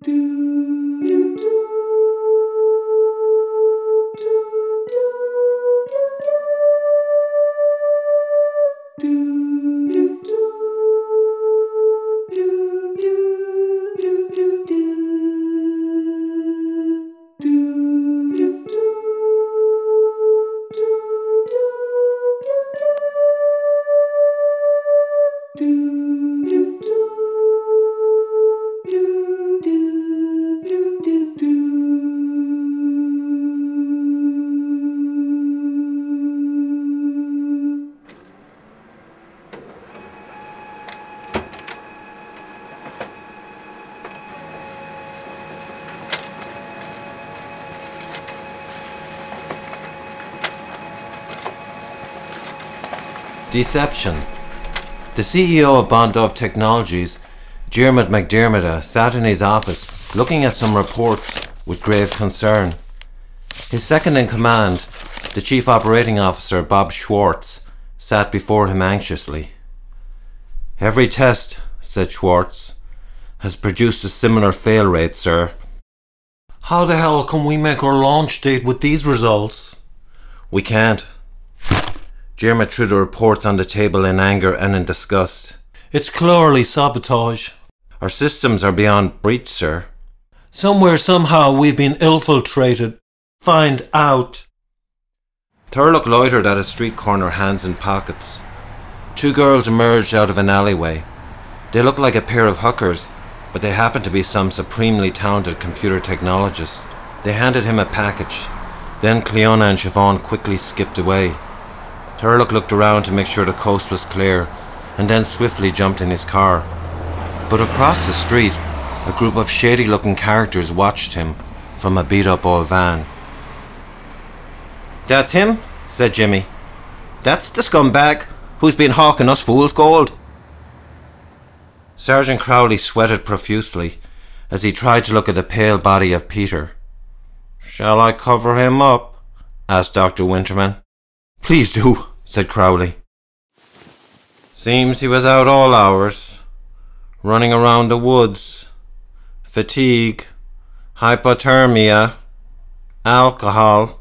Do. Deception. The CEO of Bondove Technologies, Diarmuid McDermott, sat in his office looking at some reports with grave concern. His second in command, the Chief Operating Officer, Bob Schwartz, sat before him anxiously. Every test, said Schwartz, has produced a similar fail rate, sir. How the hell can we make our launch date with these results? We can't. Diarmuid threw the reports on the table in anger and in disgust. It's clearly sabotage. Our systems are beyond breach, sir. Somewhere, somehow, we've been infiltrated. Find out. Turlough loitered at a street corner, hands in pockets. Two girls emerged out of an alleyway. They looked like a pair of hookers, but they happened to be some supremely talented computer technologists. They handed him a package. Then Cleona and Siobhan quickly skipped away. Turlough looked around to make sure the coast was clear, and then swiftly jumped in his car. But across the street, a group of shady looking characters watched him from a beat up old van. That's him, said Jimmy. That's the scumbag who's been hawking us fool's gold. Sergeant Crowley sweated profusely as he tried to look at the pale body of Peter. Shall I cover him up? asked Dr. Winterman. Please do, said Crowley. Seems he was out all hours, running around the woods. Fatigue, hypothermia, alcohol,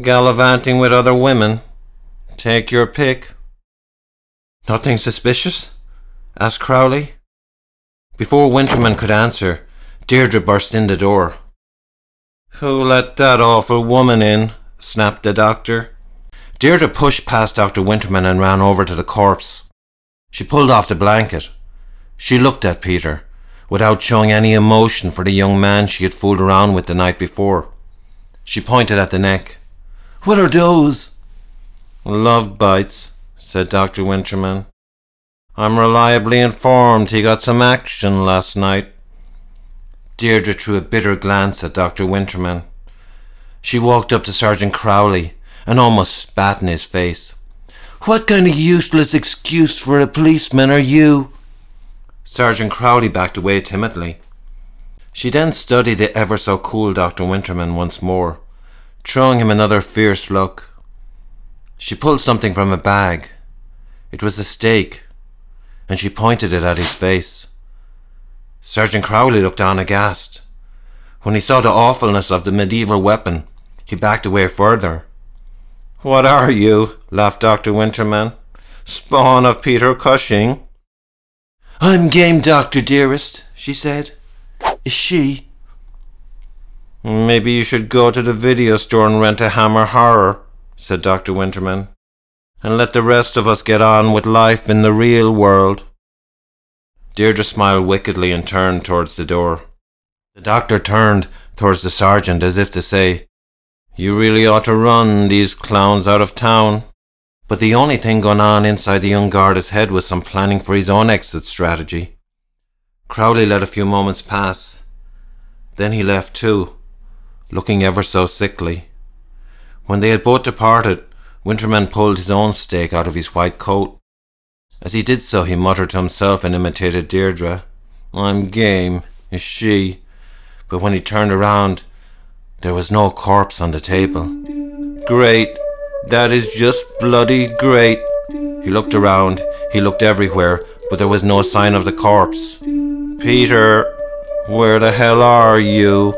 gallivanting with other women. Take your pick. Nothing suspicious? asked Crowley. Before Winterman could answer, Deirdra burst in the door. Who let that awful woman in? snapped the doctor. Deirdra pushed past Dr. Winterman and ran over to the corpse. She pulled off the blanket. She looked at Peter, without showing any emotion for the young man she had fooled around with the night before. She pointed at the neck. What are those? Love bites, said Dr. Winterman. I'm reliably informed he got some action last night. Deirdra threw a bitter glance at Dr. Winterman. She walked up to Sergeant Crowley and almost spat in his face. What kind of useless excuse for a policeman are you? Sergeant Crowley backed away timidly. She then studied the ever so cool Dr. Winterman once more, throwing him another fierce look. She pulled something from a bag. It was a stake, and she pointed it at his face. Sergeant Crowley looked on aghast. When he saw the awfulness of the medieval weapon, he backed away further. What are you? laughed Dr. Winterman. Spawn of Peter Cushing? I'm game, Doctor, dearest, she said. Is she? Maybe you should go to the video store and rent a Hammer Horror, said Dr. Winterman, and let the rest of us get on with life in the real world. Deirdra smiled wickedly and turned towards the door. The doctor turned towards the sergeant as if to say, you really ought to run these clowns out of town. But the only thing going on inside the young guard's head was some planning for his own exit strategy. Crowley let a few moments pass. Then he left too, looking ever so sickly. When they had both departed, Winterman pulled his own stake out of his white coat. As he did so, he muttered to himself and imitated Deirdra. I'm game, is she? But when he turned around, there was no corpse on the table. Great. That is just bloody great. He looked around, he looked everywhere, but there was no sign of the corpse. Peter, Where the hell are you?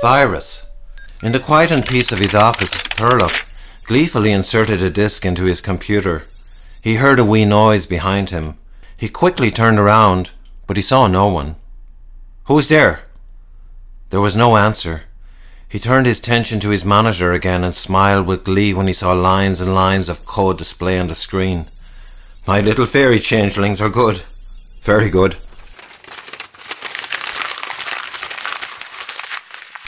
Virus. In the quiet and peace of his office, Turlough gleefully inserted a disk into his computer. He heard a wee noise behind him. He quickly turned around, but he saw no one. Who's there? There was no answer. He turned his attention to his monitor again and smiled with glee when he saw lines and lines of code display on the screen. My little fairy changelings are good. Very good.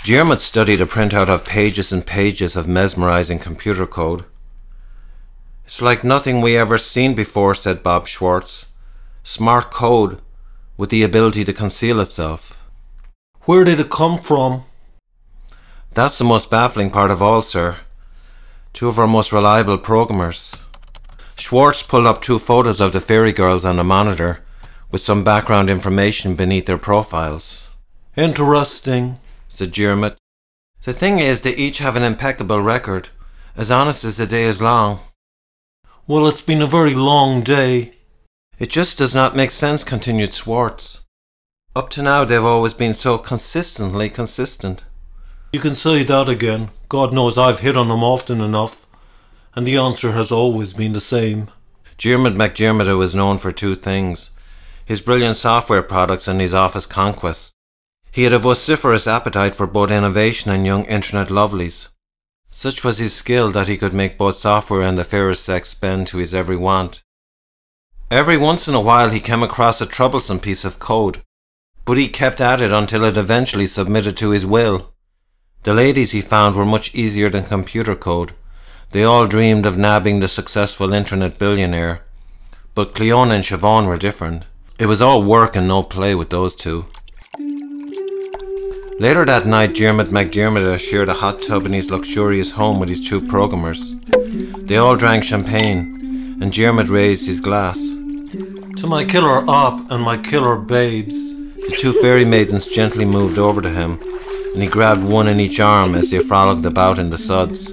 Diarmid studied a printout of pages and pages of mesmerizing computer code. It's like nothing we ever seen before, said Bob Schwartz. Smart code with the ability to conceal itself. Where did it come from? That's the most baffling part of all, sir. Two of our most reliable programmers. Schwartz pulled up two photos of the fairy girls on the monitor with some background information beneath their profiles. Interesting said Diarmid. The thing is, they each have an impeccable record, as honest as the day is long. Well, it's been a very long day. It just does not make sense, continued Schwartz. Up to now, they've always been so consistently consistent. You can say that again. God knows I've hit on them often enough, and the answer has always been the same. Diarmid MacDiarmid was known for two things his brilliant software products and his office conquests. He had a vociferous appetite for both innovation and young internet lovelies. Such was his skill that he could make both software and the fairest sex bend to his every want. Every once in a while he came across a troublesome piece of code, but he kept at it until it eventually submitted to his will. The ladies he found were much easier than computer code. They all dreamed of nabbing the successful internet billionaire. But Cleona and Siobhan were different. It was all work and no play with those two. Later that night, Diarmid MacDiarmid shared a hot tub in his luxurious home with his two programmers. They all drank champagne, and Diarmid raised his glass. To my killer op and my killer babes. The two fairy maidens gently moved over to him, and he grabbed one in each arm as they frolicked about in the suds.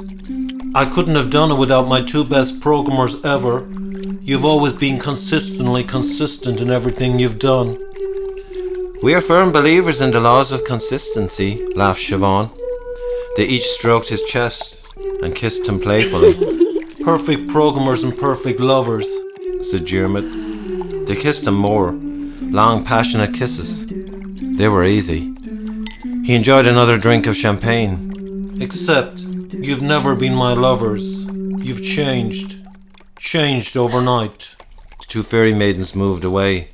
I couldn't have done it without my two best programmers ever. You've always been consistently consistent in everything you've done. We are firm believers in the laws of consistency, laughed Siobhan. They each stroked his chest and kissed him playfully. perfect programmers and perfect lovers, said Diarmid. They kissed him more, long, passionate kisses. They were easy. He enjoyed another drink of champagne. Except, you've never been my lovers. You've changed. Changed overnight. The two fairy maidens moved away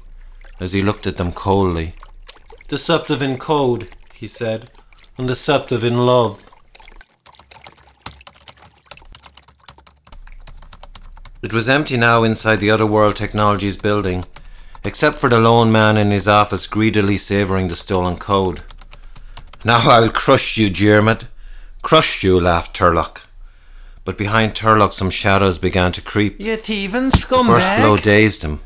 as he looked at them coldly. Deceptive in code, he said, and deceptive in love. It was empty now inside the Otherworld Technologies building, except for the lone man in his office greedily savouring the stolen code. Now I'll crush you, Diarmid. Crush you, laughed Turlough. But behind Turlough some shadows began to creep. You thieving scumbag! The first blow dazed him.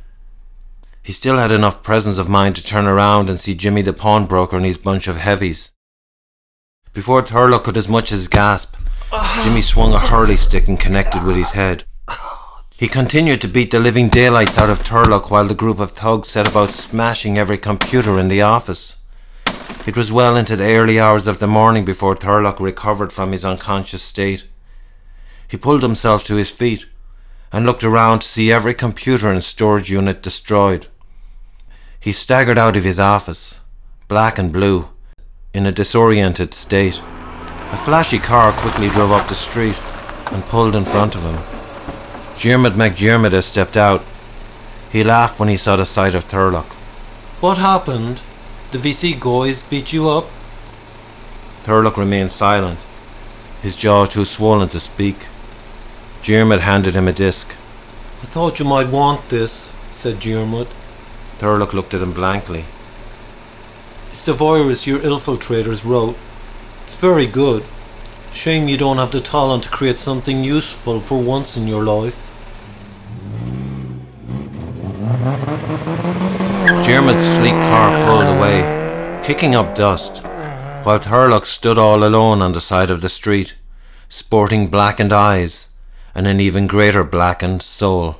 He still had enough presence of mind to turn around and see Jimmy the pawnbroker and his bunch of heavies. Before Turlough could as much as gasp, Jimmy swung a hurley stick and connected with his head. He continued to beat the living daylights out of Turlough while the group of thugs set about smashing every computer in the office. It was well into the early hours of the morning before Turlough recovered from his unconscious state. He pulled himself to his feet and looked around to see every computer and storage unit destroyed. He staggered out of his office, black and blue, in a disoriented state. A flashy car quickly drove up the street and pulled in front of him. Diarmid MacDiarmid stepped out. He laughed when he saw the sight of Turlough. What happened? The VC guys beat you up? Turlough remained silent, his jaw too swollen to speak. Diarmid handed him a disc. I thought you might want this, said Diarmid. Turlough looked at him blankly. It's the virus your infiltrators wrote. It's very good. Shame you don't have the talent to create something useful for once in your life. Diarmid's sleek car pulled away, kicking up dust, while Turlough stood all alone on the side of the street, sporting blackened eyes and an even greater blackened soul.